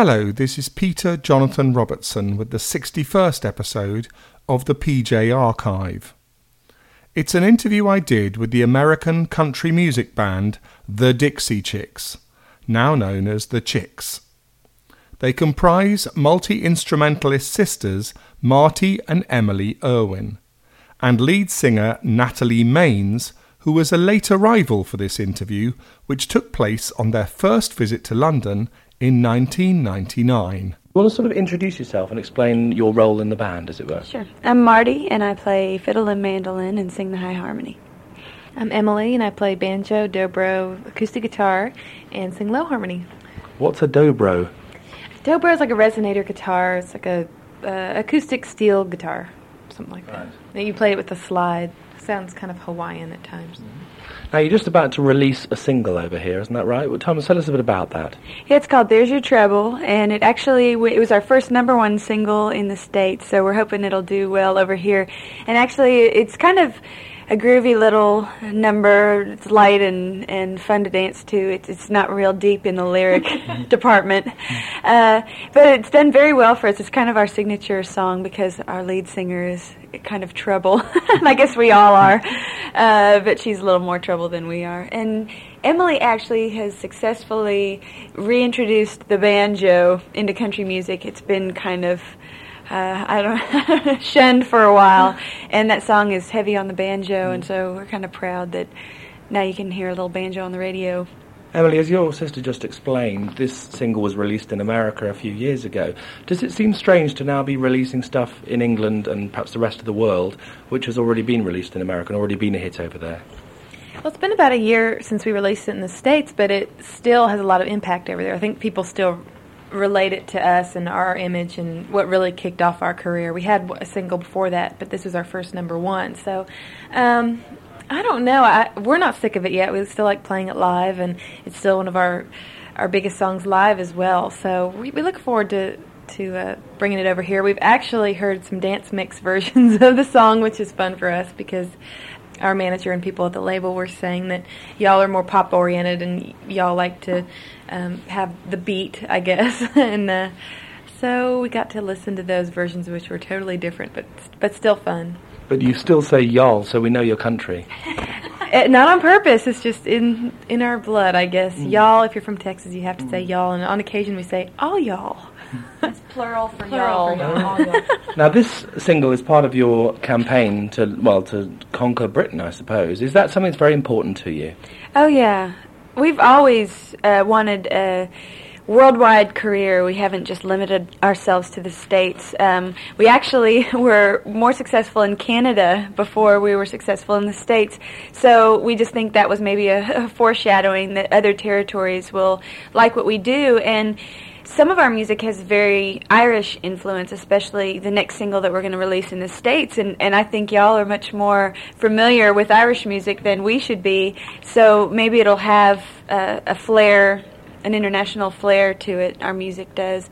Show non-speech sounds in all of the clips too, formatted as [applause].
Hello, this is Peter Jonathan Robertson with the 61st episode of the PJ Archive. It's an interview I did with the American country music band The Dixie Chicks, now known as The Chicks. They comprise multi instrumentalist sisters Marty and Emily Erwin, and lead singer Natalie Maines, who was a late arrival for this interview, which took place on their first visit to London in 1999. You want to sort of introduce yourself and explain your role in the band, as it were? Sure. I'm Marty, and I play fiddle and mandolin and sing the high harmony. I'm Emily, and I play banjo, dobro, acoustic guitar, and sing low harmony. What's a dobro? Dobro is like a resonator guitar. It's like a uh, acoustic steel guitar, something like Right. that. You play it with a slide. Sounds kind of Hawaiian at times. Now, you're just about to release a single over here, isn't that right? Well, Thomas, tell us a bit about that. Yeah, it's called "There's Your Trouble," and it actually it was our first number one single in the states. So we're hoping it'll do well over here. And actually, it's kind of a groovy little number. It's light and, and fun to dance to. It's, it's not real deep in the lyric [laughs] department, uh, but it's done very well for us. It's kind of our signature song because our lead singer is kind of trouble. [laughs] I guess we all are, uh, but she's a little more trouble than we are. And Emily actually has successfully reintroduced the banjo into country music. It's been kind of uh, I don't [laughs] shunned for a while, and that song is heavy on the banjo, and so we're kind of proud that now you can hear a little banjo on the radio. Emily, as your sister just explained, this single was released in America a few years ago. Does it seem strange to now be releasing stuff in England and perhaps the rest of the world, which has already been released in America and already been a hit over there? Well, it's been about a year since we released it in the States, but it still has a lot of impact over there. I think people still relate it to us and our image and what really kicked off our career. We had a single before that, but this was our first number one. So, um, I don't know. I, we're not sick of it yet. We still like playing it live, and it's still one of our our biggest songs live as well. So we, we look forward to to uh, bringing it over here. We've actually heard some dance mix [laughs] versions of the song, which is fun for us because our manager and people at the label were saying that y'all are more pop oriented and y'all like to um, have the beat, I guess, [laughs] and. Uh, so we got to listen to those versions, which were totally different, but but still fun. But you still say y'all, so we know your country. Uh, [laughs] not on purpose. It's just in in our blood, I guess. Y'all, if you're from Texas, you have to say y'all, and on occasion we say all y'all. [laughs] It's plural for Plural for y'all. All y'all. Now, this single is part of your campaign to, well, to conquer Britain, I suppose. Is that something that's very important to you? Oh yeah, we've always uh, wanted a worldwide career. We haven't just limited ourselves to the states. Um, we actually [laughs] were more successful in Canada before we were successful in the states. So we just think that was maybe a, [laughs] a foreshadowing that other territories will like what we do and. Some of our music has very Irish influence, especially the next single that we're going to release in the States. And, and I think y'all are much more familiar with Irish music than we should be. So maybe it'll have uh, a flair, an international flair to it, our music does.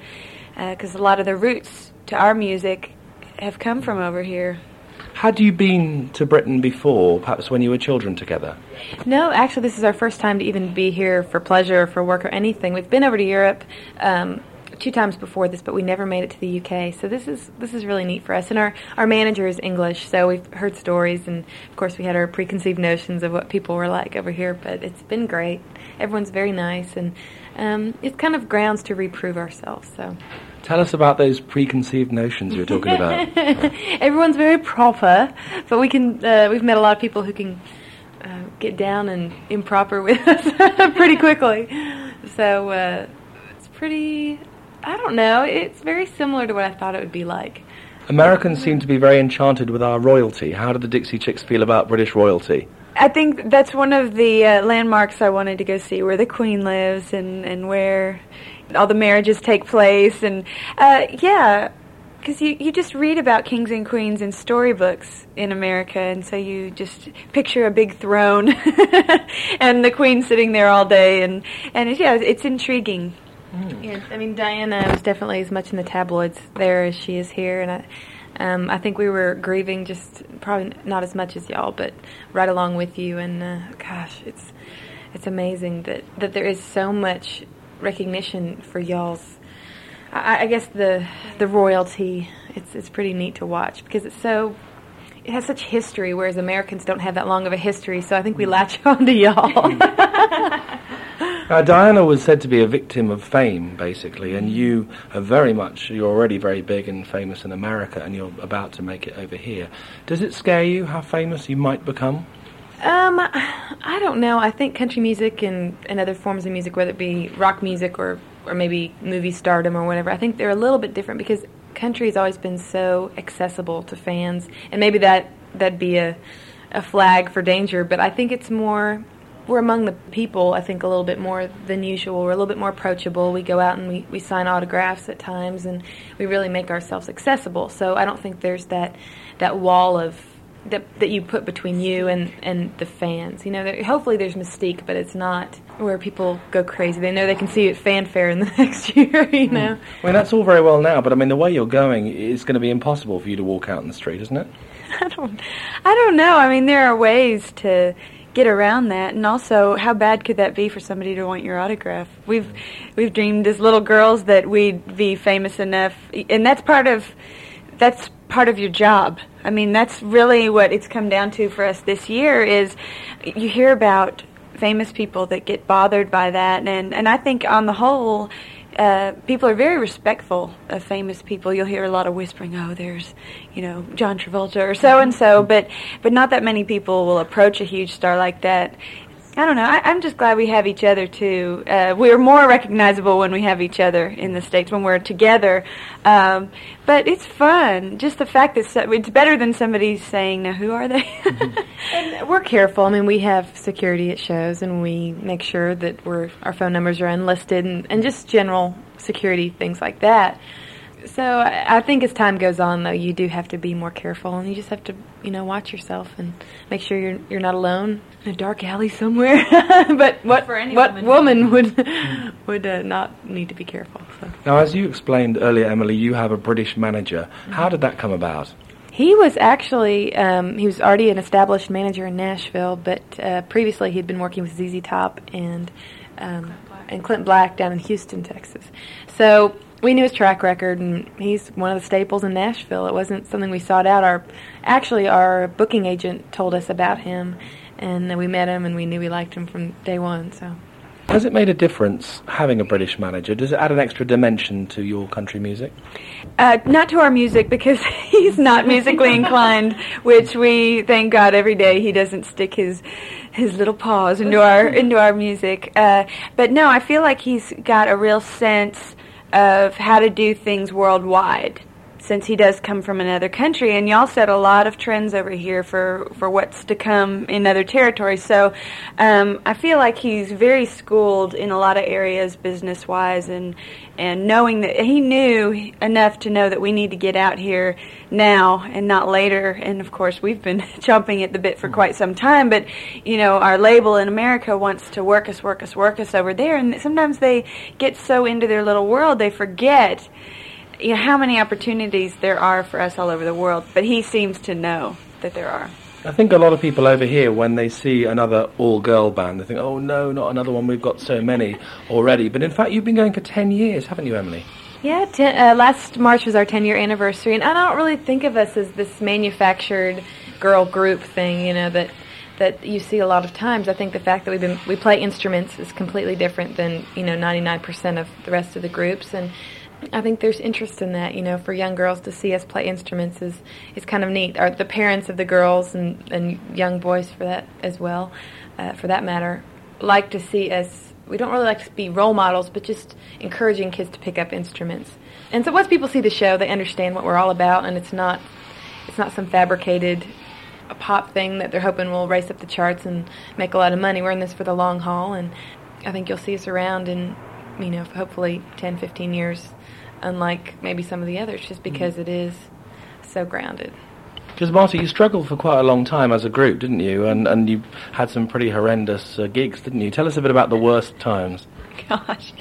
Because a lot of the roots to our music have come from over here. Had you been to Britain before, perhaps when you were children together? No, actually, this is our first time to even be here for pleasure, or for work, or anything. We've been over to Europe um, two times before this, but we never made it to the UK. So this is this is really neat for us. And our our manager is English, so we've heard stories, and of course, we had our preconceived notions of what people were like over here. But it's been great. Everyone's very nice, and um, it's kind of grounds to reprove ourselves. So. Tell us about those preconceived notions you were talking about. [laughs] Everyone's very proper, but we can. Uh, we've met a lot of people who can uh, get down and improper with us [laughs] pretty quickly. So uh, it's pretty. I don't know. It's very similar to what I thought it would be like. Americans seem to be very enchanted with our royalty. How do the Dixie Chicks feel about British royalty? I think that's one of the uh, landmarks I wanted to go see, where the Queen lives and, and where all the marriages take place. And uh, yeah, because you, you just read about kings and queens in storybooks in America, and so you just picture a big throne [laughs] and the queen sitting there all day, and and yeah, it's intriguing. Yeah, I mean, Diana was definitely as much in the tabloids there as she is here, and I, um, I think we were grieving just probably not as much as y'all, but right along with you. And uh, gosh, it's it's amazing that that there is so much recognition for y'all's I, I guess the the royalty. It's it's pretty neat to watch because it's so. It has such history, whereas Americans don't have that long of a history. So I think we latch [laughs] on to y'all. [laughs] Uh, Diana was said to be a victim of fame, basically, and you are very much, you're already very big and famous in America, and you're about to make it over here. Does it scare you how famous you might become? Um, I don't know. I think country music and, and other forms of music, whether it be rock music or, or maybe movie stardom or whatever, I think they're a little bit different because country has always been so accessible to fans, and maybe that that'd be a a flag for danger. But I think it's more we're among the people, I think, a little bit more than usual. We're a little bit more approachable. We go out and we, we sign autographs at times, and we really make ourselves accessible. So I don't think there's that that wall of that that you put between you and and the fans. You know, there, hopefully there's mystique, but it's not where people go crazy. They know they can see you at Fan Fair in the [laughs] next year. You hmm. know. I mean, that's all very well now, but I mean, the way you're going, it's going to be impossible for you to walk out in the street, isn't it? [laughs] I don't, I don't know. I mean, there are ways to get around that. And also how bad could that be for somebody to want your autograph? We've we've dreamed as little girls that we'd be famous enough. And that's part of that's part of your job. I mean that's really what it's come down to for us this year is you hear about famous people that get bothered by that. And and i think on the whole uh, people are very respectful of famous people. You'll hear a lot of whispering, "Oh, there's, you know, John Travolta or so and so," but but not that many people will approach a huge star like that. I don't know. I, am just glad we have each other too. Uh, we're more recognizable when we have each other in the states when we're together. Um, but it's fun. Just the fact that so, it's better than somebody saying, "Now, who are they?" [laughs] and we're careful. I mean, we have security at shows, and we make sure that we're our phone numbers are unlisted, and, and just general security things like that. So I, I think as time goes on, though, you do have to be more careful, and you just have to, you know, watch yourself and make sure you're you're not alone in a dark alley somewhere. [laughs] but what what woman, woman would [laughs] would uh, not need to be careful. So. Now, as you explained earlier, Emily, you have a British manager. Mm-hmm. How did that come about? He was actually um, he was already an established manager in Nashville, but uh, previously he'd been working with ZZ Top and um, and Clint Black down in Houston, Texas. So we knew his track record, and he's one of the staples in Nashville. It wasn't something we sought out. Our actually our booking agent told us about him, and then we met him, and we knew we liked him from day one. So. Has it made a difference having a British manager? Does it add an extra dimension to your country music? Uh, not to our music because [laughs] he's not musically [laughs] inclined, which we thank God every day he doesn't stick his his little paws into our into our music. Uh, but no, I feel like he's got a real sense of how to do things worldwide since he does come from another country and y'all set a lot of trends over here for, for what's to come in other territories. So um, I feel like he's very schooled in a lot of areas business wise and and knowing that he knew enough to know that we need to get out here now and not later. And of course, we've been [laughs] chomping at the bit for quite some time. But you know, our label in America wants to work us, work us, work us over there, and sometimes they get so into their little world they forget you know, how many opportunities there are for us all over the world. But he seems to know that there are. I think a lot of people over here, when they see another all-girl band, they think, "Oh no, not another one. We've got so many already." But in fact, you've been going for ten years, haven't you, Emily? Yeah, ten, uh, last March was our ten-year anniversary, and I don't really think of us as this manufactured girl group thing, you know that that you see a lot of times. I think the fact that we've been we play instruments is completely different than you know 99% of the rest of the groups, and I think there's interest in that, you know, for young girls to see us play instruments is is kind of neat. Or the parents of the girls and, and young boys for that as well, uh, for that matter, like to see us. We don't really like to be role models, but just encouraging kids to pick up instruments. And so once people see the show, they understand what we're all about, and it's not it's not some fabricated pop thing that they're hoping will race up the charts and make a lot of money. We're in this for the long haul, and I think you'll see us around in, you know, hopefully 10, 15 years unlike maybe some of the others, just mm-hmm. because it is so grounded. Because Marty, you struggled for quite a long time as a group, didn't you? And and you had some pretty horrendous uh, gigs, didn't you? Tell us a bit about the worst times. Gosh,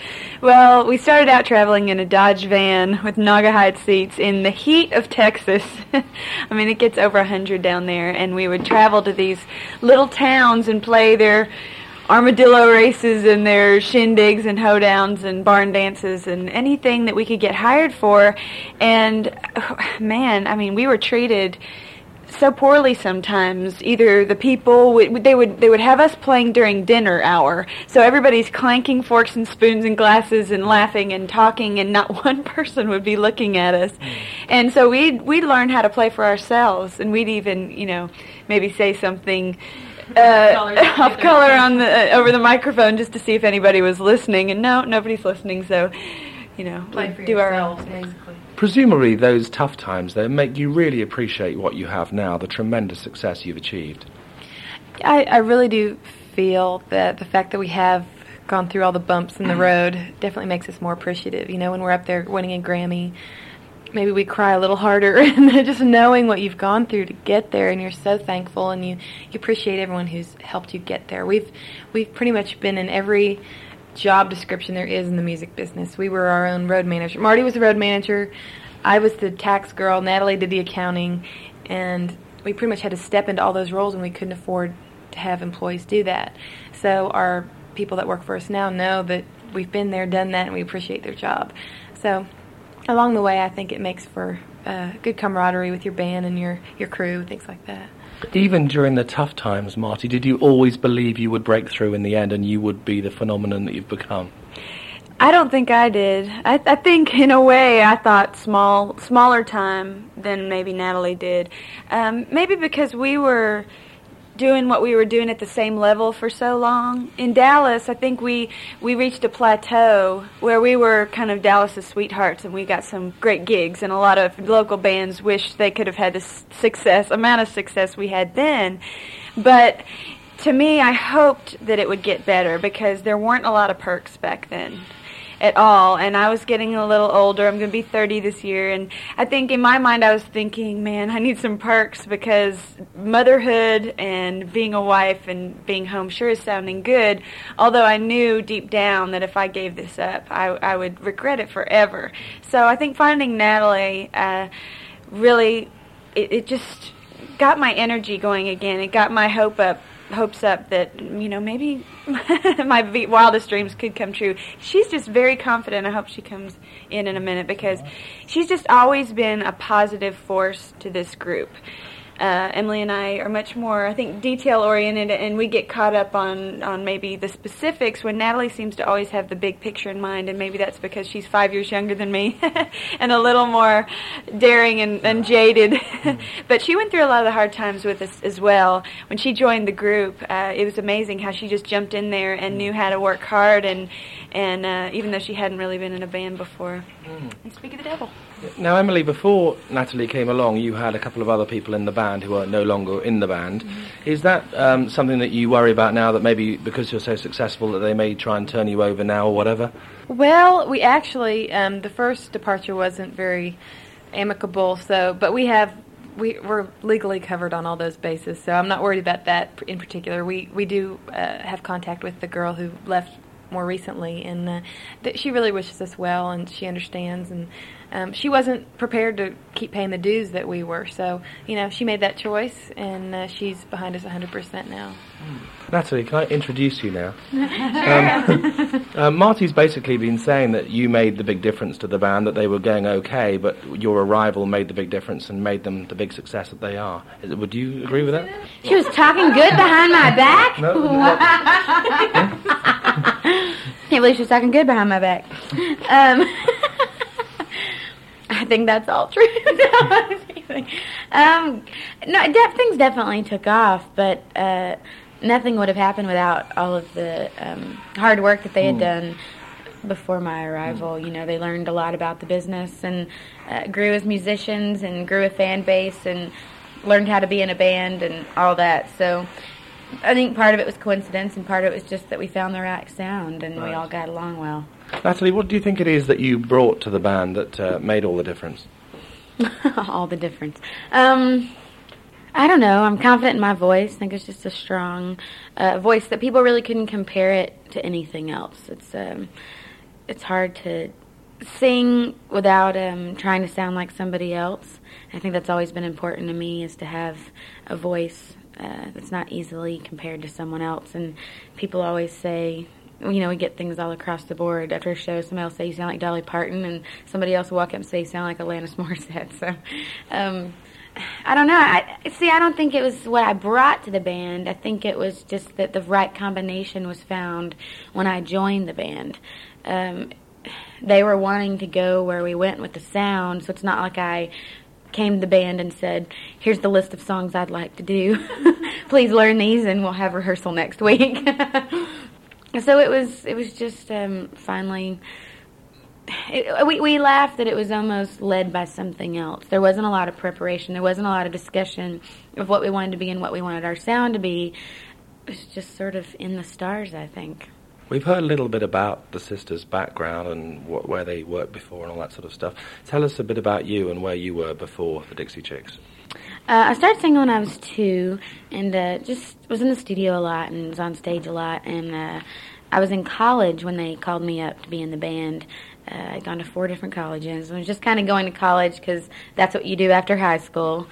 well, we started out traveling in a Dodge van with Naugahyde seats in the heat of Texas. [laughs] I mean, it gets over a hundred down there, and we would travel to these little towns and play their armadillo races and their shindigs and hoedowns and barn dances and anything that we could get hired for. And [sighs] man, I mean, we were treated so poorly sometimes. Either the people they would they would have us playing during dinner hour, so everybody's clanking forks and spoons and glasses and laughing and talking, and not [laughs] one person would be looking at us. Hmm. And so we'd we'd learn how to play for ourselves, and we'd even you know maybe say something. Uh, off [laughs] color on the uh, over the microphone just to see if anybody was listening, and no, nobody's listening. So, you know, do our own. Basically. Presumably, those tough times though make you really appreciate what you have now, the tremendous success you've achieved. I, I really do feel that the fact that we have gone through all the bumps in the road definitely makes us more appreciative. You know, when we're up there winning a Grammy, maybe we cry a little harder [laughs] and just knowing what you've gone through to get there and you're so thankful and you, you appreciate everyone who's helped you get there. We've we've pretty much been in every job description there is in the music business. We were our own road manager. Marty was the road manager. I was the tax girl. Natalie did the accounting, and we pretty much had to step into all those roles, and we couldn't afford to have employees do that. So our people that work for us now know that we've been there, done that, and we appreciate their job. So along the way, I think it makes for uh, good camaraderie with your band and your your crew, things like that. Even during the tough times, Marty, did you always believe you would break through in the end and you would be the phenomenon that you've become? I don't think I did. I, I think, in a way, I thought small, smaller time than maybe Natalie did. Um, maybe because we were doing what we were doing at the same level for so long. In Dallas, I think we we reached a plateau where we were kind of Dallas's sweethearts, and we got some great gigs. And a lot of local bands wished they could have had the success amount of success we had then. But to me, I hoped that it would get better because there weren't a lot of perks back then at all. And I was getting a little older. I'm going to be 30 this year. And I think in my mind, I was thinking, man, I need some perks because motherhood and being a wife and being home sure is sounding good. Although I knew deep down that if I gave this up, I, I would regret it forever. So I think finding Natalie uh, really, it, it just got my energy going again. It got my hope up hopes up that you know maybe [laughs] my wildest dreams could come true. She's just very confident. I hope she comes in in a minute because she's just always been a positive force to this group uh, Emily and I are much more, I think, detail oriented, and we get caught up on on maybe the specifics. When Natalie seems to always have the big picture in mind, and maybe that's because she's five years younger than me [laughs] and a little more daring and, and jaded. [laughs] but she went through a lot of the hard times with us as well. When she joined the group, uh, it was amazing how she just jumped in there and knew how to work hard, and and uh, even though she hadn't really been in a band before. Mm. And speak of the devil. Now, Emily, before Natalie came along, you had a couple of other people in the band who are no longer in the band. Mm-hmm. Is that um, something that you worry about now that maybe because you're so successful that they may try and turn you over now or whatever? Well, we actually, um, the first departure wasn't very amicable, so, but we have we, we're legally covered on all those bases, so I'm not worried about that in particular. We we do uh, have contact with the girl who left more recently, and uh, th- she really wishes us well, and she understands, and um, she wasn't prepared to keep paying the dues that we were. So, you know, she made that choice, and uh, she's behind us 100% now. Mm. Natalie, can I introduce you now? um, [laughs] uh, Marty's basically been saying that you made the big difference to the band, that they were going okay, but your arrival made the big difference and made them the big success that they are. Is, would you agree with that? She was talking good behind my back? No. [laughs] [laughs] Can't believe she was talking good behind my back. Um, [laughs] I think that's all true. [laughs] um, no, de- things definitely took off, but uh, nothing would have happened without all of the um, hard work that they had mm. done before my arrival. Mm. You know, they learned a lot about the business and uh, grew as musicians and grew a fan base and learned how to be in a band and all that. So I think part of it was coincidence and part of it was just that we found the right sound and right. we all got along well. Natalie, what do you think it is that you brought to the band that uh, made all the difference? [laughs] all the difference. Um, I don't know. I'm confident in my voice. I think it's just a strong uh, voice that people really couldn't compare it to anything else. It's um, it's hard to sing without um, trying to sound like somebody else. I think that's always been important to me is to have a voice uh, that's not easily compared to someone else. And people always say, you know, we get things all across the board. After a show, somebody will say you sound like Dolly Parton, and somebody else will walk up and say you sound like Alanis [laughs] Morissette. So, um, I don't know. I, see, I don't think it was what I brought to the band. I think it was just that the right combination was found when I joined the band. Um, they were wanting to go where we went with the sound, so it's not like I came to the band and said, "Here's the list of songs I'd like to do. [laughs] Please learn these, and we'll have rehearsal next week." [laughs] so it was. It was just um, finally. It, we we laughed that it was almost led by something else. There wasn't a lot of preparation. There wasn't a lot of discussion of what we wanted to be and what we wanted our sound to be. It was just sort of in the stars, I think. We've heard a little bit about the sisters' background and what, where they worked before and all that sort of stuff. Tell us a bit about you and where you were before the Dixie Chicks. Uh, I started singing when I was two, and uh, just was in the studio a lot and was on stage a lot. And uh, I was in college when they called me up to be in the band. Uh, I'd gone to four different colleges. I was just kind of going to college because that's what you do after high school.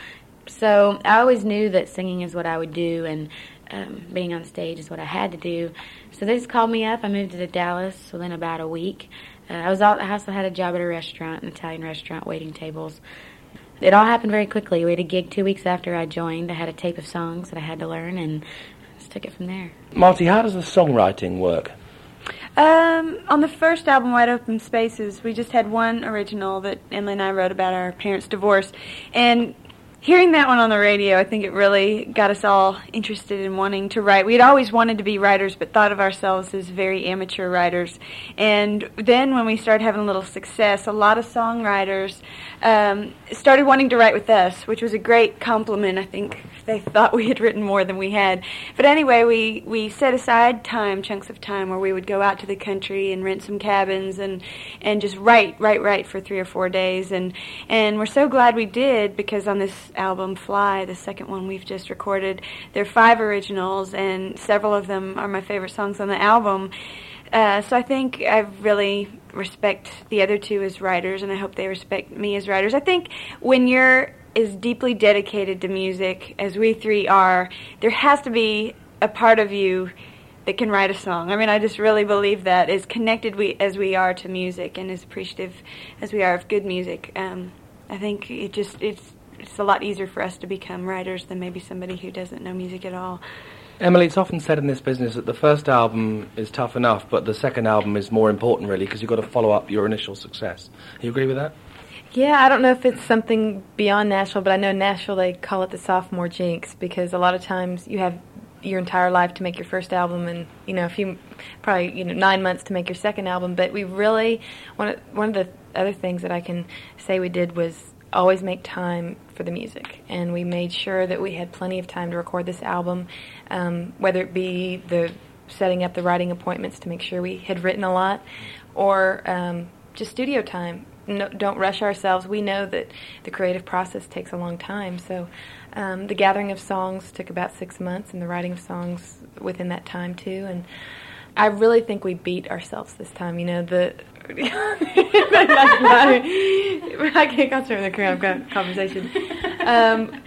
So I always knew that singing is what I would do, and um, being on stage is what I had to do. So they just called me up. I moved to Dallas within about a week. Uh, I was all, I also had a job at a restaurant, an Italian restaurant, waiting tables. It all happened very quickly. We had a gig two weeks after I joined. I had a tape of songs that I had to learn, and just took it from there. Marty, how does the songwriting work? Um, on the first album, Wide Open Spaces, we just had one original that Emily and I wrote about our parents' divorce, and hearing that one on the radio, I think it really got us all interested in wanting to write. We had always wanted to be writers, but thought of ourselves as very amateur writers. And then when we started having a little success, a lot of songwriters um, started wanting to write with us, which was a great compliment. I think they thought we had written more than we had. But anyway, we, we set aside time, chunks of time, where we would go out to the country and rent some cabins and, and just write, write, write for three or four days. And, and we're so glad we did because on this album Fly, the second one we've just recorded. There are five originals, and several of them are my favorite songs on the album. Uh, so I think I really respect the other two as writers, and I hope they respect me as writers. I think when you're as deeply dedicated to music as we three are, there has to be a part of you that can write a song. I mean, I just really believe that as connected we as we are to music and as appreciative as we are of good music. Um, I think it just it's it's a lot easier for us to become writers than maybe somebody who doesn't know music at all. Emily, it's often said in this business that the first album is tough enough, but the second album is more important, really, because you've got to follow up your initial success. Do you agree with that? Yeah, I don't know if it's something beyond Nashville, but I know Nashville they call it the sophomore jinx because a lot of times you have your entire life to make your first album, and you know a few, probably you know nine months to make your second album. But we really one of, one of the other things that I can say we did was always make time for the music. And we made sure that we had plenty of time to record this album, um, whether it be the setting up the writing appointments to make sure we had written a lot, or um, just studio time. No, don't rush ourselves. We know that the creative process takes a long time. So um, the gathering of songs took about six months, and the writing of songs within that time too. And I really think we beat ourselves this time. You know, the [laughs] I can't concentrate on the conversation. Um,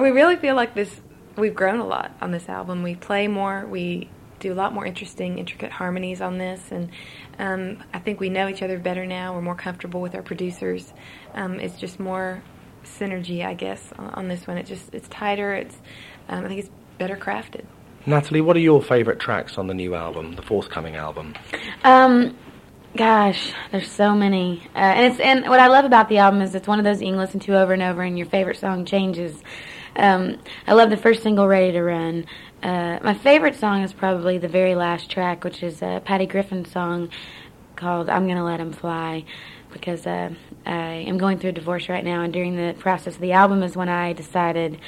we really feel like this. We've grown a lot on this album. We play more. We do a lot more interesting, intricate harmonies on this, and um, I think we know each other better now. We're more comfortable with our producers. Um, it's just more synergy, I guess, on, on, this one. It just it's tighter. It's um, I think it's better crafted. Natalie, what are your favourite tracks on the new album, the forthcoming album? Um, Gosh, there's so many, uh, and it's and what I love about the album is it's one of those you can listen to over and over, and your favorite song changes. Um, I love the first single, "Ready to Run." Uh, my favorite song is probably the very last track, which is a Patty Griffin song called "I'm Gonna Let Him Fly," because uh, I am going through a divorce right now, and during the process of the album is when I decided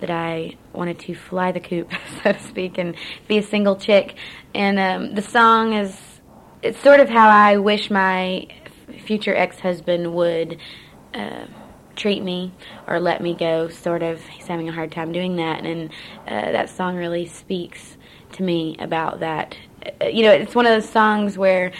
that I wanted to fly the coop, [laughs] so to speak, and be a single chick. And um, the song is it's sort of how I wish my future ex-husband would uh, treat me or let me go. Sort of, he's having a hard time doing that, and uh, that song really speaks to me about that. Uh, you know, it's one of those songs where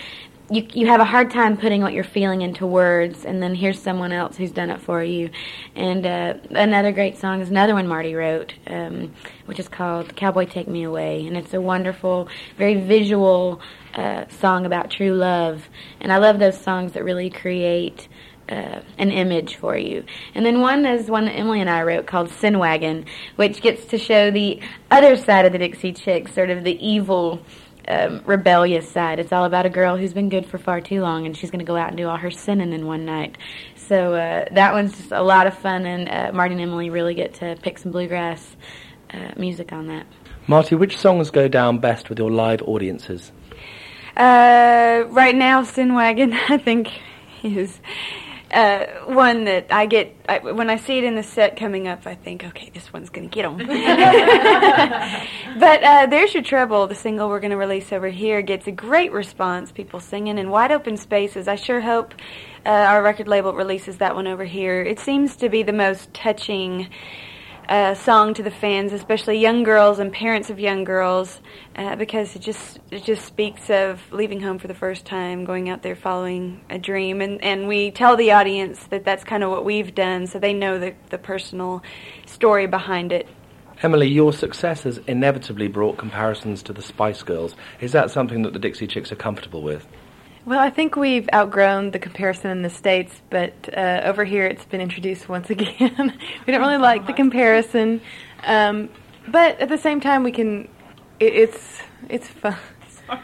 you you have a hard time putting what you're feeling into words, and then here's someone else who's done it for you. And uh, another great song is another one Marty wrote, um, which is called "Cowboy Take Me Away," and it's a wonderful, very visual uh, song about true love. And I love those songs that really create. Uh, an image for you. And then one is one that Emily and I wrote called Sin Wagon, which gets to show the other side of the Dixie Chicks, sort of the evil um, rebellious side. It's all about a girl who's been good for far too long, and she's going to go out and do all her sinning in one night. So uh, that one's just a lot of fun, and uh, Marty and Emily really get to pick some bluegrass uh, music on that. Marty, which songs go down best with your live audiences? Uh, right now, Sin Wagon, [laughs] I think, is uh, one that I get I, when I see it in the set coming up. I think, okay, this one's to get them. [laughs] but uh, there's your trouble. The single we're going to release over here gets a great response. People singing in wide open spaces. I sure hope uh, our record label releases that one over here. It seems to be the most touching uh, song to the fans, especially young girls and parents of young girls, uh, because it just it just speaks of leaving home for the first time, going out there following a dream, and and we tell the audience that that's kind of what we've done, so they know the the personal story behind it. Emily, your success has inevitably brought comparisons to the Spice Girls. Is that something that the Dixie Chicks are comfortable with? Well, I think we've outgrown the comparison in the States, but uh, over here it's been introduced once again. [laughs] we don't really like the comparison. Um, but at the same time, we can, it, it's, it's fun. Sorry,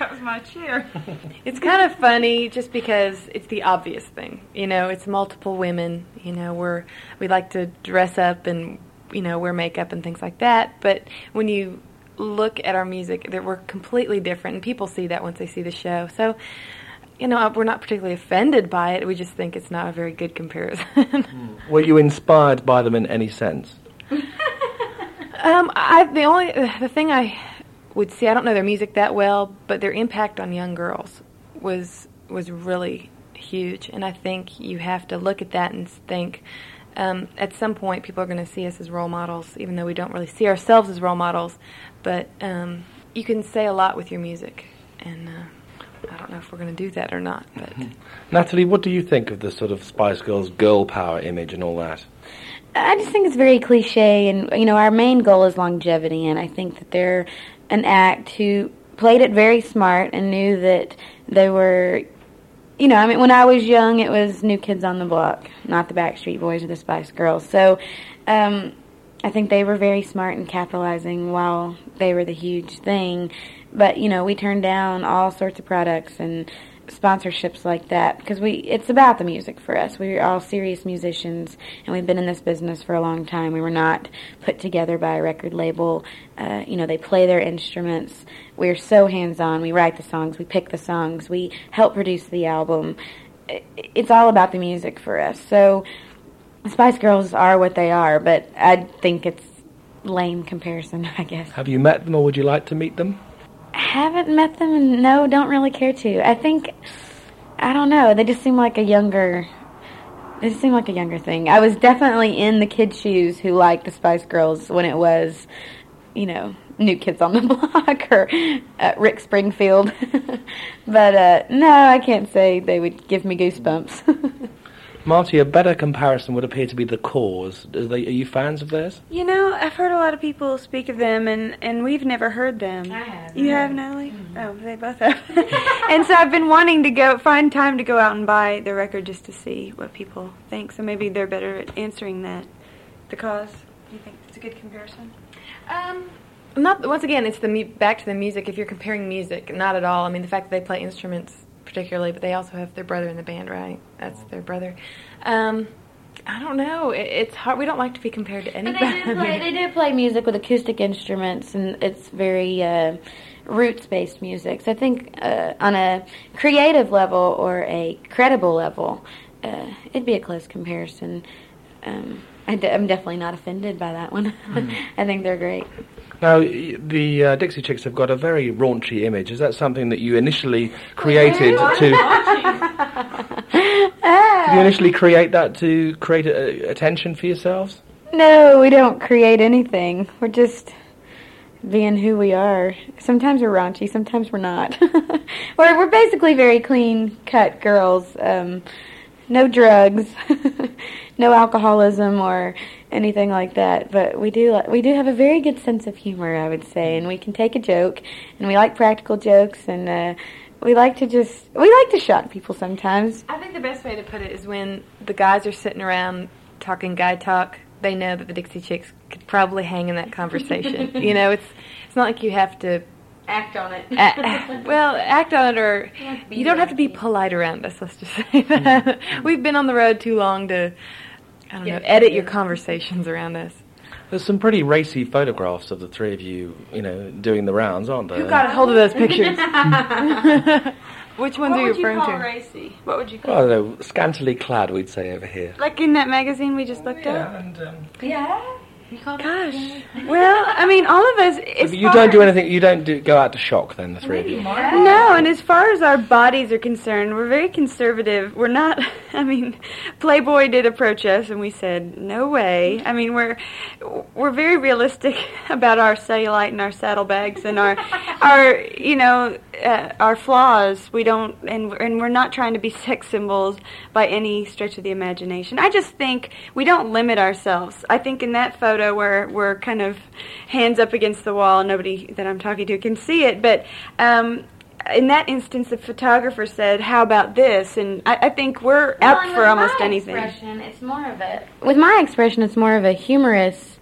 that was my chair. [laughs] it's kind of funny just because it's the obvious thing. You know, it's multiple women. You know, we're we like to dress up and you know wear makeup and things like that. But when you look at our music that we're completely different, and people see that once they see the show. So, you know, we're not particularly offended by it. We just think it's not a very good comparison. [laughs] Were you inspired by them in any sense? [laughs] um, I the only the thing I would see, I don't know their music that well, but their impact on young girls was was really huge, and I think you have to look at that and think. Um, at some point, people are going to see us as role models, even though we don't really see ourselves as role models but um, you can say a lot with your music, and uh, I don't know if we're going to do that or not. But [laughs] Natalie, what do you think of the sort of Spice Girls girl power image and all that? I just think it's very cliche, and you know, our main goal is longevity, and I think that they're an act who played it very smart and knew that they were. You know, I mean, when I was young, it was New Kids on the Block, not the Backstreet Boys or the Spice Girls. So, um, I think they were very smart in capitalizing while they were the huge thing. But you know, we turned down all sorts of products and sponsorships like that because we it's about the music for us. We're all serious musicians and we've been in this business for a long time. We were not put together by a record label. Uh, you know, they play their instruments. We're so hands on. We write the songs, we pick the songs, we help produce the album. It's all about the music for us. So Spice Girls are what they are, but I think it's lame comparison, [laughs] I guess. Have you met them, or would you like to meet them? Haven't met them, no, don't really care to. I think I don't know. They just seem like a younger. They just seem like a younger thing. I was definitely in the kids' shoes who liked the Spice Girls when it was, you know, New Kids on the [laughs] Block or uh, Rick Springfield. [laughs] but uh, no, I can't say they would give me goosebumps. [laughs] Marty, a better comparison would appear to be the Corrs. Are, they, are, you fans of theirs? You know, I've heard a lot of people speak of them, and, and we've never heard them. I have. You have, Natalie? Mm-hmm. Oh, they both have. [laughs] and so I've been wanting to go find time to go out and buy the record just to see what people think. So maybe they're better at answering that. The Corrs. Do you think it's a good comparison? Um, not once again. It's the mu- back to the music. If you're comparing music, not at all. I mean, the fact that they play instruments particularly, but they also have their brother in the band, right? That's their brother. Um, I don't know. It, it's hard. We don't like to be compared to anybody. But they do play. They do play music with acoustic instruments, and it's very uh, roots-based music. So I think uh, on a creative level or a credible level, uh, it'd be a close comparison. Um, I am definitely not offended by that one. [laughs] Mm-hmm. I think they're great. Now, the uh, Dixie Chicks have got a very raunchy image. Is that something that you initially created to? [laughs] Did you initially create that to create a, attention for yourselves? No, we don't create anything. We're just being who we are. Sometimes we're raunchy, sometimes we're not. [laughs] we're we're basically very clean cut girls. Um, no drugs, [laughs] no alcoholism or anything like that. But we do we do have a very good sense of humor, I would say, and we can take a joke, and we like practical jokes, and uh, we like to just we like to shock people sometimes. I think the best way to put it is when the guys are sitting around talking guy talk, they know that the Dixie Chicks could probably hang in that conversation. [laughs] you know, it's it's not like you have to Act on it. uh, well, act on it, or you don't have to be polite around us. Let's just say that we've been on the road too long to, I don't know, edit your conversations around us. There's some pretty racy photographs of the three of you, you know, doing the rounds, aren't there? Who got a hold of those pictures? [laughs] [laughs] Which ones What are you would you referring call to? racy? What would you call? Well, I don't know, scantily clad, we'd say over here. Like in that magazine we just looked at. and um, Yeah. Gosh. Well, I mean, all of us. you don't do anything. You don't do, go out to shock then, the three of you. No, and as far as our bodies are concerned, we're very conservative. We're not. [laughs] I mean, Playboy did approach us, and we said no way. I mean, we're we're very realistic [laughs] about our cellulite and our saddlebags and our [laughs] our you know uh, our flaws. We don't, and we're- and we're not trying to be sex symbols by any stretch of the imagination. I just think we don't limit ourselves. I think in that photo where we're kind of hands up against the wall, nobody that I'm talking to can see it, but. Um, in that instance, the photographer said, "How about this?" And I, I think we're up Well, and for with almost my anything. Expression, it's more of a. With my expression, it's more of a humorous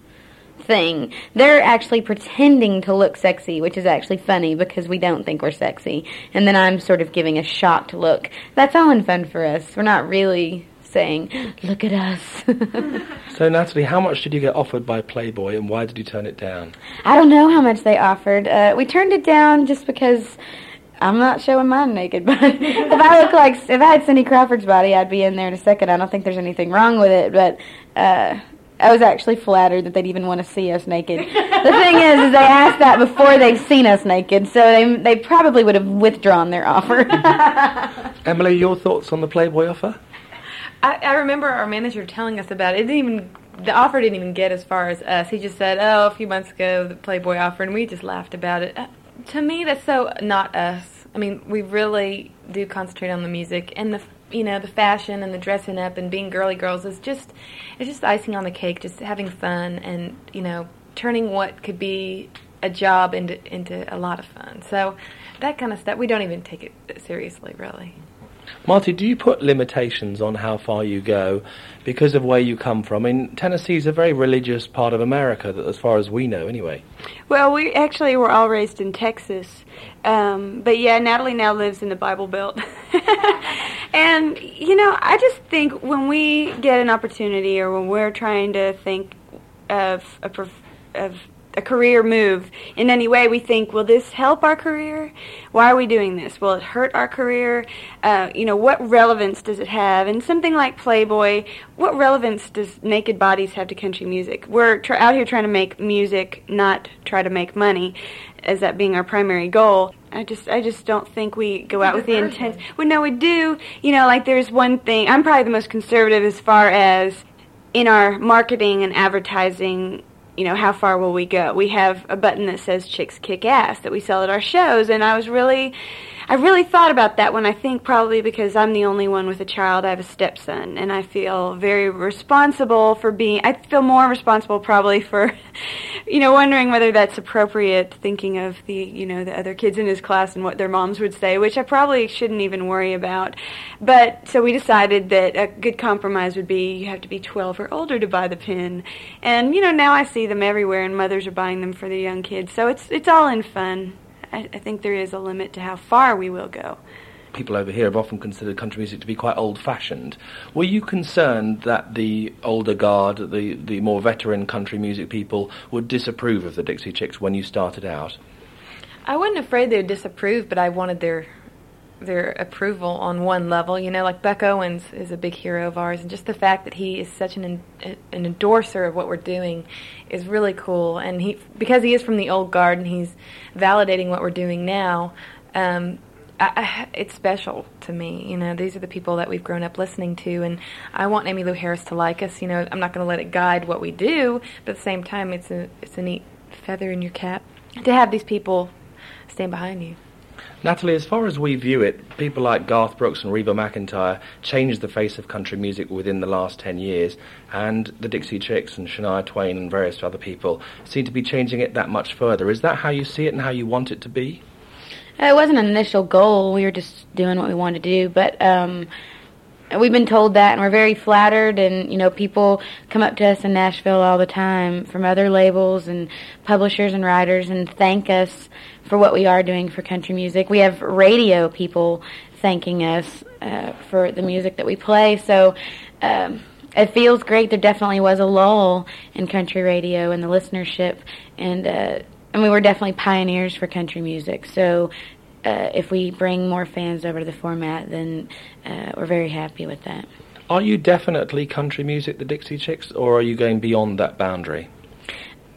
thing. They're actually pretending to look sexy, which is actually funny because we don't think we're sexy. And then I'm sort of giving a shocked look. That's all in fun for us. We're not really saying, "Look at us." [laughs] So, Natalie, how much did you get offered by Playboy, and why did you turn it down? I don't know how much they offered. Uh, we turned it down just because I'm not showing mine naked. [laughs] But if I look like if I had Cindy Crawford's body, I'd be in there in a second. I don't think there's anything wrong with it, but. Uh, I was actually flattered that they'd even want to see us naked. the thing is, is they asked that before they've seen us naked, so they they probably would have withdrawn their offer. [laughs] Emily, your thoughts on the Playboy offer? I, I remember our manager telling us about it. It didn't even the offer didn't even get as far as us. He just said, "Oh, a few months ago, the Playboy offer," and we just laughed about it. Uh, to me, that's so not us. I mean, we really do concentrate on the music and the you know the fashion and the dressing up and being girly girls is just it's just icing on the cake. Just having fun and you know turning what could be a job into into a lot of fun. So that kind of stuff we don't even take it seriously, really. Marty, do you put limitations on how far you go because of where you come from? I mean, Tennessee is a very religious part of America, as far as we know, anyway. Well, we actually were all raised in Texas, um, but yeah, Natalie now lives in the Bible Belt. [laughs] and you know, I just think when we get an opportunity, or when we're trying to think of a prof- of a career move in any way, we think, will this help our career? Why are we doing this? Will it hurt our career? Uh, you know, what relevance does it have? And something like Playboy, what relevance does naked bodies have to country music? We're tr- out here trying to make music, not try to make money, as that being our primary goal. I just, I just don't think we go out with the intent. Well, no, we do. You know, like there's one thing. I'm probably the most conservative as far as in our marketing and advertising, you know, how far will we go? We have a button that says chicks kick ass that we sell at our shows and I was really I really thought about that when I think probably because I'm the only one with a child. I have a stepson and I feel very responsible for being I feel more responsible probably for [laughs] you know wondering whether that's appropriate thinking of the you know the other kids in his class and what their moms would say, which I probably shouldn't even worry about. But so we decided that a good compromise would be you have to be 12 or older to buy the pin. And you know now I see them everywhere and mothers are buying them for their young kids. So it's it's all in fun. I, I think there is a limit to how far we will go. People over here have often considered country music to be quite old-fashioned. Were you concerned that the older guard, the, the more veteran country music people, would disapprove of the Dixie Chicks when you started out? I wasn't afraid they would disapprove, but I wanted their their approval on one level. You know, like Buck Owens is a big hero of ours, and just the fact that he is such an an endorser of what we're doing is really cool. And he because he is from the old guard and he's validating what we're doing now. Um, I, I, it's special to me. You know, these are the people that we've grown up listening to, and I want Emmylou Harris to like us. You know, I'm not going to let it guide what we do, but at the same time, it's a it's a neat feather in your cap. to have these people stand behind you. Natalie, as far as we view it, people like Garth Brooks and Reba McEntire changed the face of country music within the last 10 years, and the Dixie Chicks and Shania Twain and various other people seem to be changing it that much further. Is that how you see it and how you want it to be? It wasn't an initial goal. We were just doing what we wanted to do, but um, we've been told that, and we're very flattered. And you know, people come up to us in Nashville all the time from other labels and publishers and writers, and thank us for what we are doing for country music. We have radio people thanking us uh, for the music that we play. So. Um, it feels great. There definitely was a lull in country radio and the listenership, and uh, and we were definitely pioneers for country music. So uh, if we bring more fans over to the format, then uh, we're very happy with that. Are you definitely country music, the Dixie Chicks, or are you going beyond that boundary?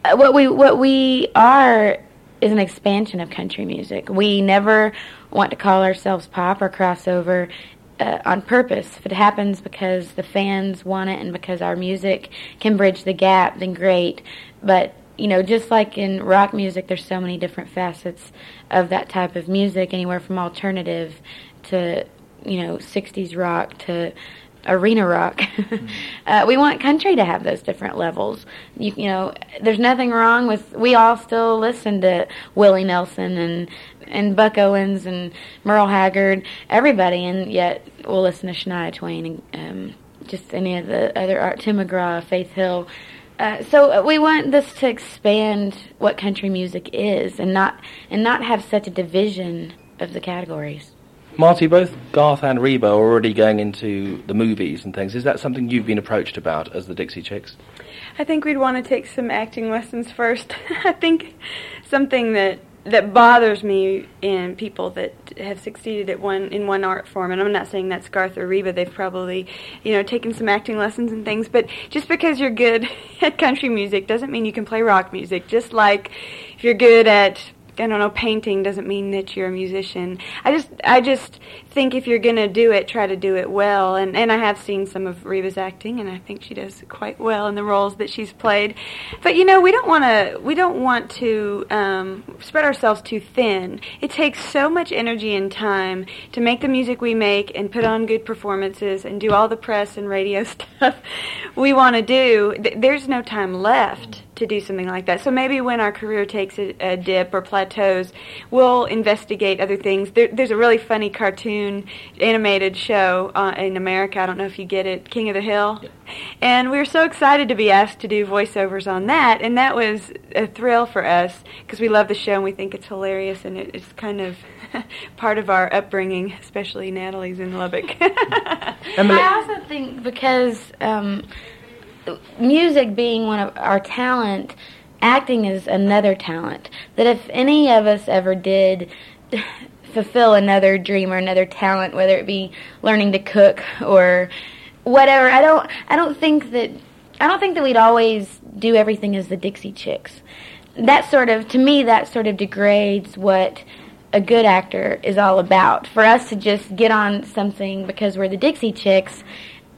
Uh, what we what we are is an expansion of country music. We never want to call ourselves pop or crossover uh, on purpose. If it happens because the fans want it and because our music can bridge the gap, then great. But you know, just like in rock music, there's so many different facets of that type of music, anywhere from alternative to, you know, 60s rock to arena rock. [laughs] mm-hmm. uh, we want country to have those different levels. You, you, know, there's nothing wrong with. We all still listen to Willie Nelson and and Buck Owens and Merle Haggard, everybody, and yet we'll listen to Shania Twain and um, just any of the other art, Tim McGraw, Faith Hill. Uh, so uh, we want this to expand what country music is, and not and not have such a division of the categories. Marty, both Garth and Reba are already going into the movies and things. Is that something you've been approached about as the Dixie Chicks? I think we'd want to take some acting lessons first. [laughs] I think something that that bothers me in people that have succeeded at one in one art form and I'm not saying that's Garth or Reba they've probably you know taken some acting lessons and things but just because you're good [laughs] at country music doesn't mean you can play rock music. Just like if you're good at I don't know, painting doesn't mean that you're a musician. I just, I just think if you're gonna do it, try to do it well. And and I have seen some of Reba's acting, and I think she does quite well in the roles that she's played. But you know, we don't want to, we don't want to um, spread ourselves too thin. It takes so much energy and time to make the music we make and put on good performances and do all the press and radio [laughs] stuff we want to do. There's no time left to do something like that. So maybe when our career takes a, a dip or plateaus, we'll investigate other things. There, there's a really funny cartoon animated show uh, in America. I don't know if you get it, King of the Hill. And we were so excited to be asked to do voiceovers on that, and that was a thrill for us because we love the show and we think it's hilarious, and it, it's kind of [laughs] part of our upbringing, especially Natalie's in Lubbock. [laughs] I also think because. Um, music being one of our talent, acting is another talent. That if any of us ever did [laughs] fulfill another dream or another talent, whether it be learning to cook or whatever, I don't I don't think that I don't think that we'd always do everything as the Dixie Chicks. That sort of to me that sort of degrades what a good actor is all about. For us to just get on something because we're the Dixie Chicks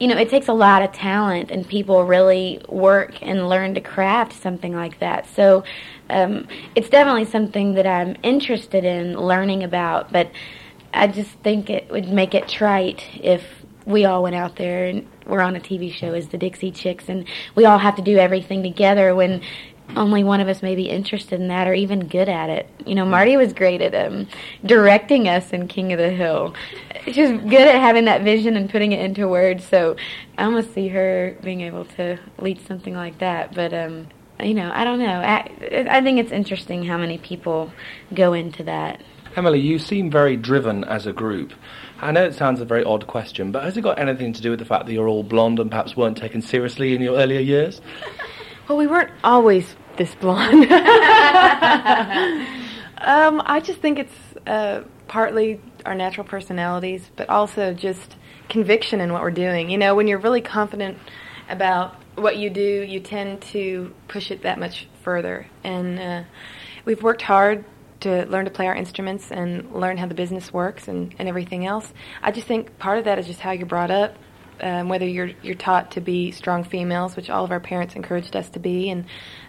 you know, it takes a lot of talent, and people really work and learn to craft something like that. So, um, it's definitely something that I'm interested in learning about. But I just think it would make it trite if we all went out there and we're on a TV show as the Dixie Chicks, and we all have to do everything together when only one of us may be interested in that or even good at it. You know, Marty was great at um, directing us in King of the Hill. She's good at having that vision and putting it into words. So I almost see her being able to lead something like that. But um, you know, I don't know. I, I think it's interesting how many people go into that. Emily, you seem very driven as a group. I know it sounds a very odd question, but has it got anything to do with the fact that you're all blonde and perhaps weren't taken seriously in your earlier years? [laughs] Well, we weren't always this blonde. [laughs] um, I just think it's uh, partly our natural personalities, but also just conviction in what we're doing. You know, when you're really confident about what you do, you tend to push it that much further. And uh, we've worked hard to learn to play our instruments and learn how the business works and, and everything else. I just think part of that is just how you're brought up. Um, whether you're you're taught to be strong females, which all of our parents encouraged us to be, and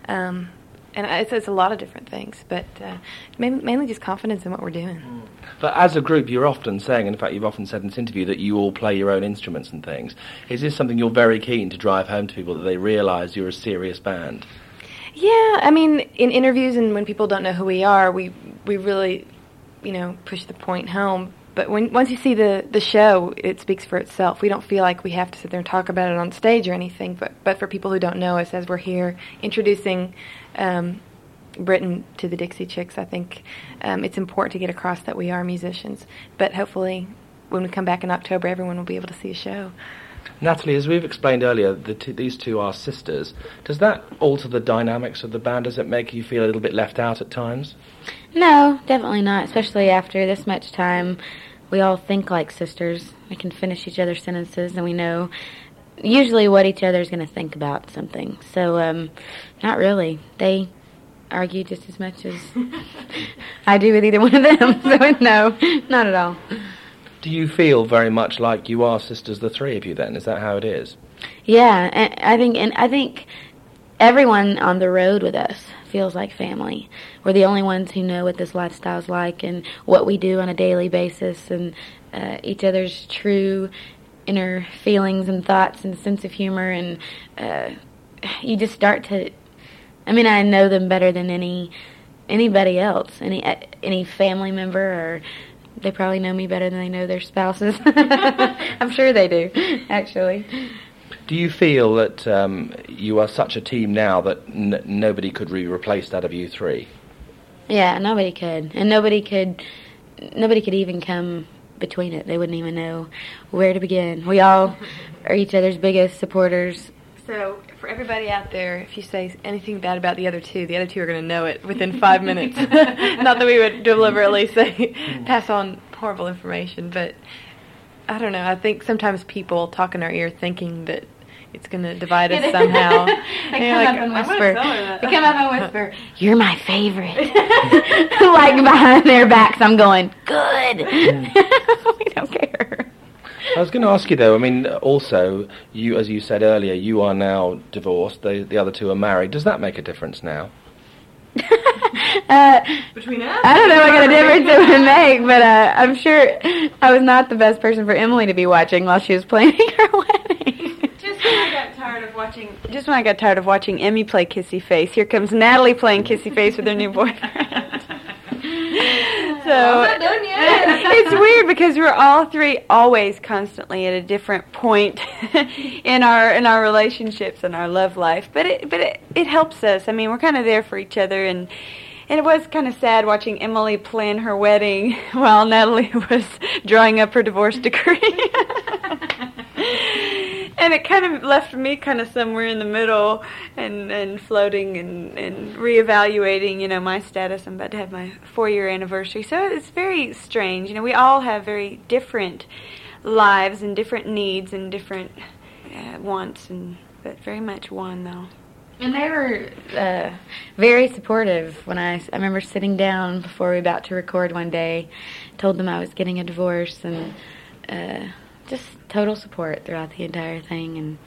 um, and it's, it's a lot of different things, but uh, mainly, mainly just confidence in what we're doing. But as a group, you're often saying, and in fact, you've often said in this interview, that you all play your own instruments and things. Is this something you're very keen to drive home to people that they realise you're a serious band? Yeah, I mean, in interviews and when people don't know who we are, we we really, you know, push the point home. But when once you see the the show, it speaks for itself. We don't feel like we have to sit there and talk about it on stage or anything. But but for people who don't know us, as we're here introducing um, Britain to the Dixie Chicks, I think um, it's important to get across that we are musicians. But hopefully, when we come back in October, everyone will be able to see a show. Natalie, as we've explained earlier, the t- these two are sisters. Does that alter the dynamics of the band? Does it make you feel a little bit left out at times? No, definitely not. Especially after this much time, we all think like sisters. We can finish each other's sentences, and we know usually what each other's going to think about something. So, um, not really. They argue just as much as [laughs] I do with either one of them. So, [laughs] no, not at all. Do you feel very much like you are sisters, the three of you? Then is that how it is? Yeah, I think, and I think everyone on the road with us feels like family. We're the only ones who know what this lifestyle's like and what we do on a daily basis, and uh, each other's true inner feelings and thoughts and sense of humor, and uh, you just start to. I mean, I know them better than any anybody else, any any family member or they probably know me better than they know their spouses. [laughs] I'm sure they do, actually. Do you feel that um, you are such a team now that n- nobody could be replaced out of you three? Yeah, nobody could, and nobody could, nobody could even come between it. They wouldn't even know where to begin. We all are each other's biggest supporters. So, for everybody out there, if you say anything bad about the other two, the other two are going to know it within five minutes. [laughs] Not that we would deliberately [laughs] say pass on horrible information, but I don't know. I think sometimes people talk in our ear thinking that it's going to divide us somehow. [laughs] they come like, up and whisper. They come up and whisper, "You're my favorite." [laughs] [laughs] like behind their backs, I'm going, "Good." we don't care. I was going to ask you though. I mean, also, you, as you said earlier, you are now divorced. The the other two are married. Does that make a difference now? uh, Between us, I don't know what kind of difference it would make, but uh, I'm sure I was not the best person for Emily to be watching while she was planning her wedding. Just when I got tired of watching, just when I got tired of watching Emmy play Kissy Face, here comes Natalie playing Kissy Face with her new boyfriend. [laughs] so [laughs] it's weird because we're all three always constantly at a different point [laughs] in our in our relationships and our love life. But it but it, it helps us. I mean, we're kind of there for each other and. And it was kind of sad watching Emily plan her wedding while Natalie was drawing up her divorce decree. And it kind of left me kind of somewhere in the middle and, and floating and, and reevaluating, you know, my status. I'm about to have my four year anniversary. So it's very strange. You know, we all have very different lives and different needs and different uh, wants, and but very much one, though. And they were uh, very supportive when I, I remember sitting down before we were about to record one day, told them I was getting a divorce, and uh, just total support throughout the entire thing. And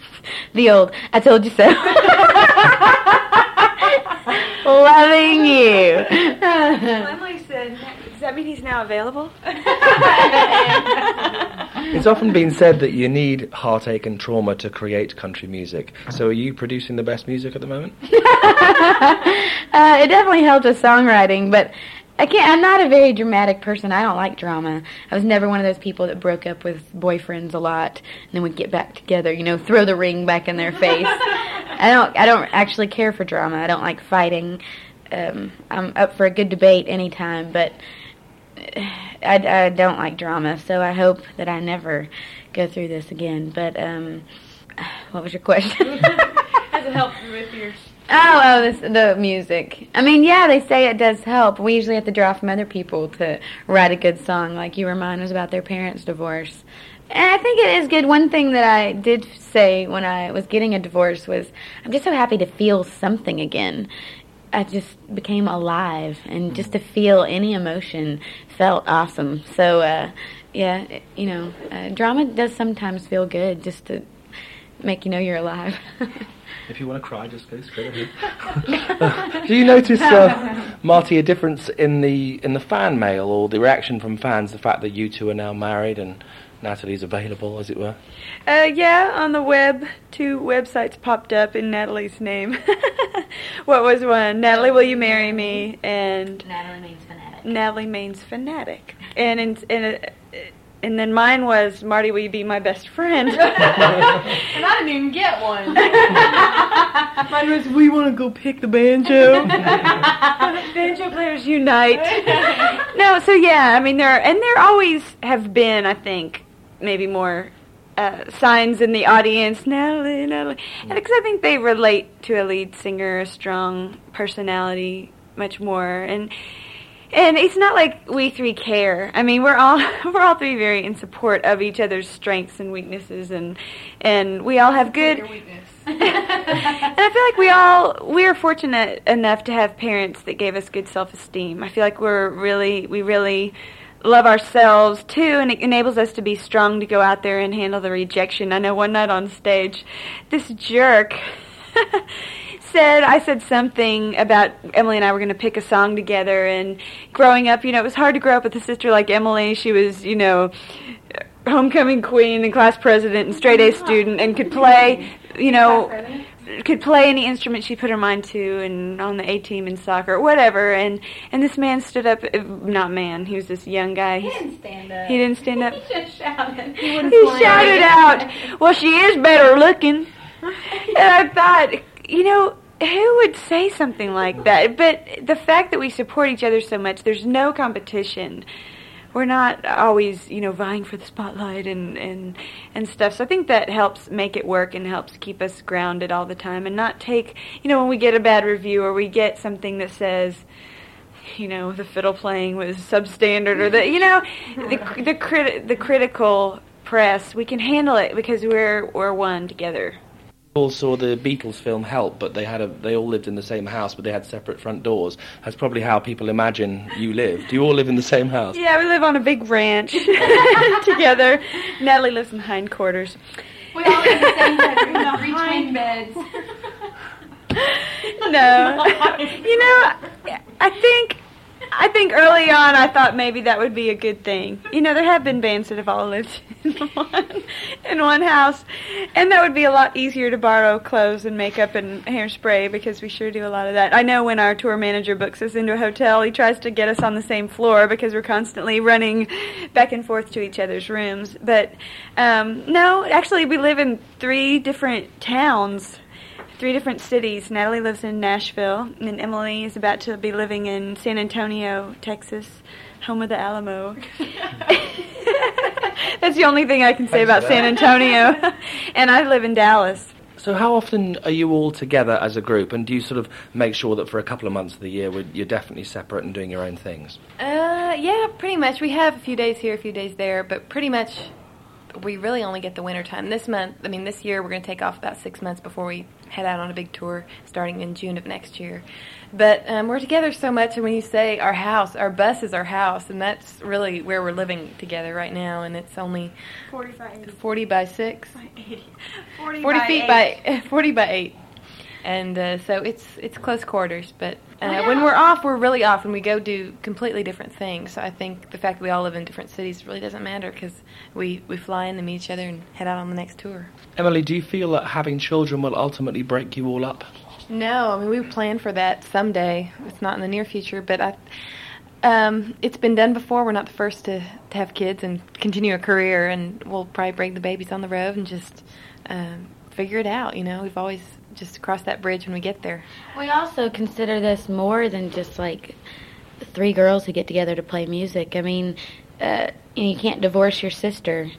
[laughs] the old, I told you so. [laughs] Loving you. Emily said, does that mean he's now available? [laughs] It's often been said that you need heartache and trauma to create country music. So are you producing the best music at the moment? uh, it definitely helped with songwriting, but I can't. I'm not a very dramatic person. I don't like drama. I was never one of those people that broke up with boyfriends a lot and then would get back together. You know, throw the ring back in their face. [laughs] I don't. I don't actually care for drama. I don't like fighting. Um, I'm up for a good debate anytime, but [sighs] I, I don't like drama. So I hope that I never go through this again. But um, [sighs] what was your question? [laughs] Has it helped you with your Oh, oh, this, the music. I mean, yeah, they say it does help. We usually have to draw from other people to write a good song, like you were us about their parents' divorce. And I think it is good. One thing that I did say when I was getting a divorce was, I'm just so happy to feel something again. I just became alive, and just to feel any emotion felt awesome. So, uh, yeah, you know, uh, drama does sometimes feel good just to make you know you're alive. [laughs] If you want to cry, just go straight ahead. [laughs] Do you notice, uh, Marty, a difference in the in the fan mail or the reaction from fans? The fact that you two are now married and Natalie's available, as it were. Uh, yeah, on the web, two websites popped up in Natalie's name. [laughs] what was one? Natalie, will you marry me? And Natalie Maines fanatic. Natalie Maines fanatic. And in, in uh, and then mine was Marty, will you be my best friend? [laughs] and I didn't even get one. [laughs] Mine was we want to go pick the banjo. [laughs] banjo players unite. no, so yeah, I mean there are, and there always have been, I think, maybe more uh, signs in the audience, Natalie, Natalie, and because I think they relate to a lead singer, a strong personality, much more, and and it's not like we three care. I mean, we're all [laughs] we're all three very in support of each other's strengths and weaknesses, and and we all have good. [laughs] [laughs] and I feel like we all we are fortunate enough to have parents that gave us good self esteem. I feel like we're really we really love ourselves too, and it enables us to be strong to go out there and handle the rejection. I know one night on stage, this jerk. Said I said something about Emily and I were going to pick a song together and growing up, you know, it was hard to grow up with a sister like Emily. She was, you know, homecoming queen and class president and straight A student and could play, you know, could play any instrument she put her mind to and on the A team in soccer, whatever. And and this man stood up, uh, not man, he was this young guy. He didn't stand up. He didn't stand up. [laughs] he just shouted. He, he shouted out, "Well, she is better looking." [laughs] and I thought, you know, who would say something like that? But the fact that we support each other so much, there's no competition. We're not always, you know, vying for the spotlight and, and and stuff. So I think that helps make it work and helps keep us grounded all the time and not take, you know, when we get a bad review or we get something that says, you know, the fiddle playing was substandard or the, you know, the the criti- the critical press, we can handle it because we're we're one together all saw the Beatles film Help, but they had a they all lived in the same house, but they had separate front doors. That's probably how people imagine you live. Do you all live in the same house? Yeah, we live on a big ranch [laughs] [laughs] together. Natalie lives in hindquarters. We all live in the same bedroom, three twin beds. [laughs] no, you know, I think I think early on I thought maybe that would be a good thing. You know, there have been bands that have all lived [laughs] in one, in one house, and that would be a lot easier to borrow clothes and makeup and hairspray because we sure do a lot of that. I know when our tour manager books us into a hotel, he tries to get us on the same floor because we're constantly running back and forth to each other's rooms. But um, no, actually, we live in three different towns three different cities. Natalie lives in Nashville, and Emily is about to be living in San Antonio, Texas, home of the Alamo. [laughs] That's the only thing I can say about San Antonio. and I live in Dallas. So, how often are you all together as a group, and do you sort of make sure that for a couple of months of the year you're definitely separate and doing your own things? Uh, yeah, pretty much. We have a few days here, a few days there, but pretty much we really only get the winter time. This month, I mean, this year we're going to take off about six months before we head out on a big tour starting in June of next year. But um, we're together so much, and when you say our house, our bus is our house, and that's really where we're living together right now. And it's only 40 by, 40 by 6. By 40, [laughs] 40 by feet 8. by [laughs] 40 by 8 and uh, so it's it's close quarters. But uh, when we're off, we're really off, and we go do completely different things. So I think the fact that we all live in different cities really doesn't matter because we we fly in to meet each other and head out on the next tour. Emily, do you feel that having children will ultimately break you all up? No, I mean we plan for that someday. It's not in the near future, but I. Um, it's been done before. We're not the first to, to have kids and continue a career, and we'll probably bring the babies on the road and just um, figure it out. You know, we've always just cross that bridge when we get there. We also consider this more than just like three girls who get together to play music. I mean, uh, you can't divorce your sister,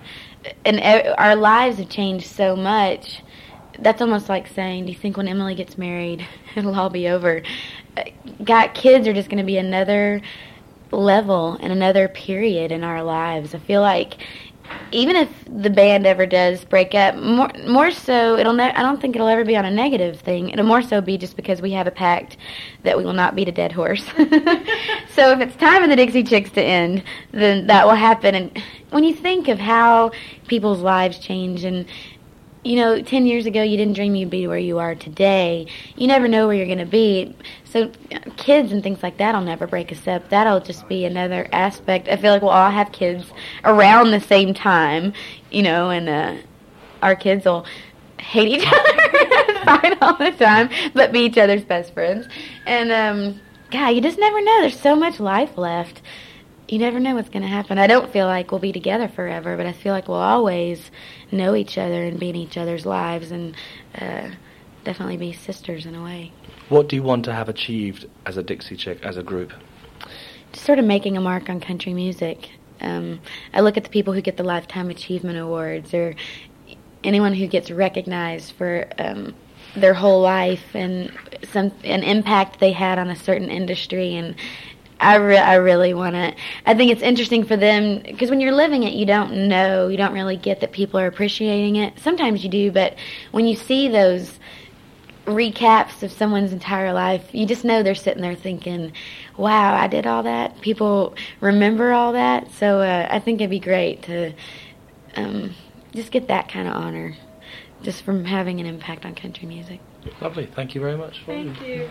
and our lives have changed so much. That's almost like saying, "Do you think when Emily gets married, [laughs] it'll all be over?" Uh, got kids are just going to be another level and another period in our lives. I feel like even if the band ever does break up, more more so it'll ne- I don't think it'll ever be on a negative thing. It'll more so be just because we have a pact that we will not beat a dead horse. [laughs] so if it's time for the Dixie Chicks to end, then that will happen. And when you think of how people's lives change and you know, 10 years ago you didn't dream you'd be where you are today. You never know where you're going to be. So kids and things like that will never break us up. That'll just be another aspect. I feel like we'll all have kids around the same time, you know, and uh, our kids will hate each [laughs] other, [laughs] fight all the time, but be each other's best friends. And, um, God, you just never know. There's so much life left. You never know what's going to happen. I don't feel like we'll be together forever, but I feel like we'll always know each other and be in each other's lives and uh, definitely be sisters in a way. What do you want to have achieved as a Dixie Chick, as a group? Just sort of making a mark on country music. Um, I look at the people who get the Lifetime Achievement Awards or anyone who gets recognized for um, their whole life and some an impact they had on a certain industry and I, re- I really want to. I think it's interesting for them because when you're living it, you don't know, you don't really get that people are appreciating it. Sometimes you do, but when you see those recaps of someone's entire life, you just know they're sitting there thinking, "Wow, I did all that." People remember all that, so uh, I think it'd be great to um, just get that kind of honor, just from having an impact on country music. Lovely. Thank you very much. Thank you.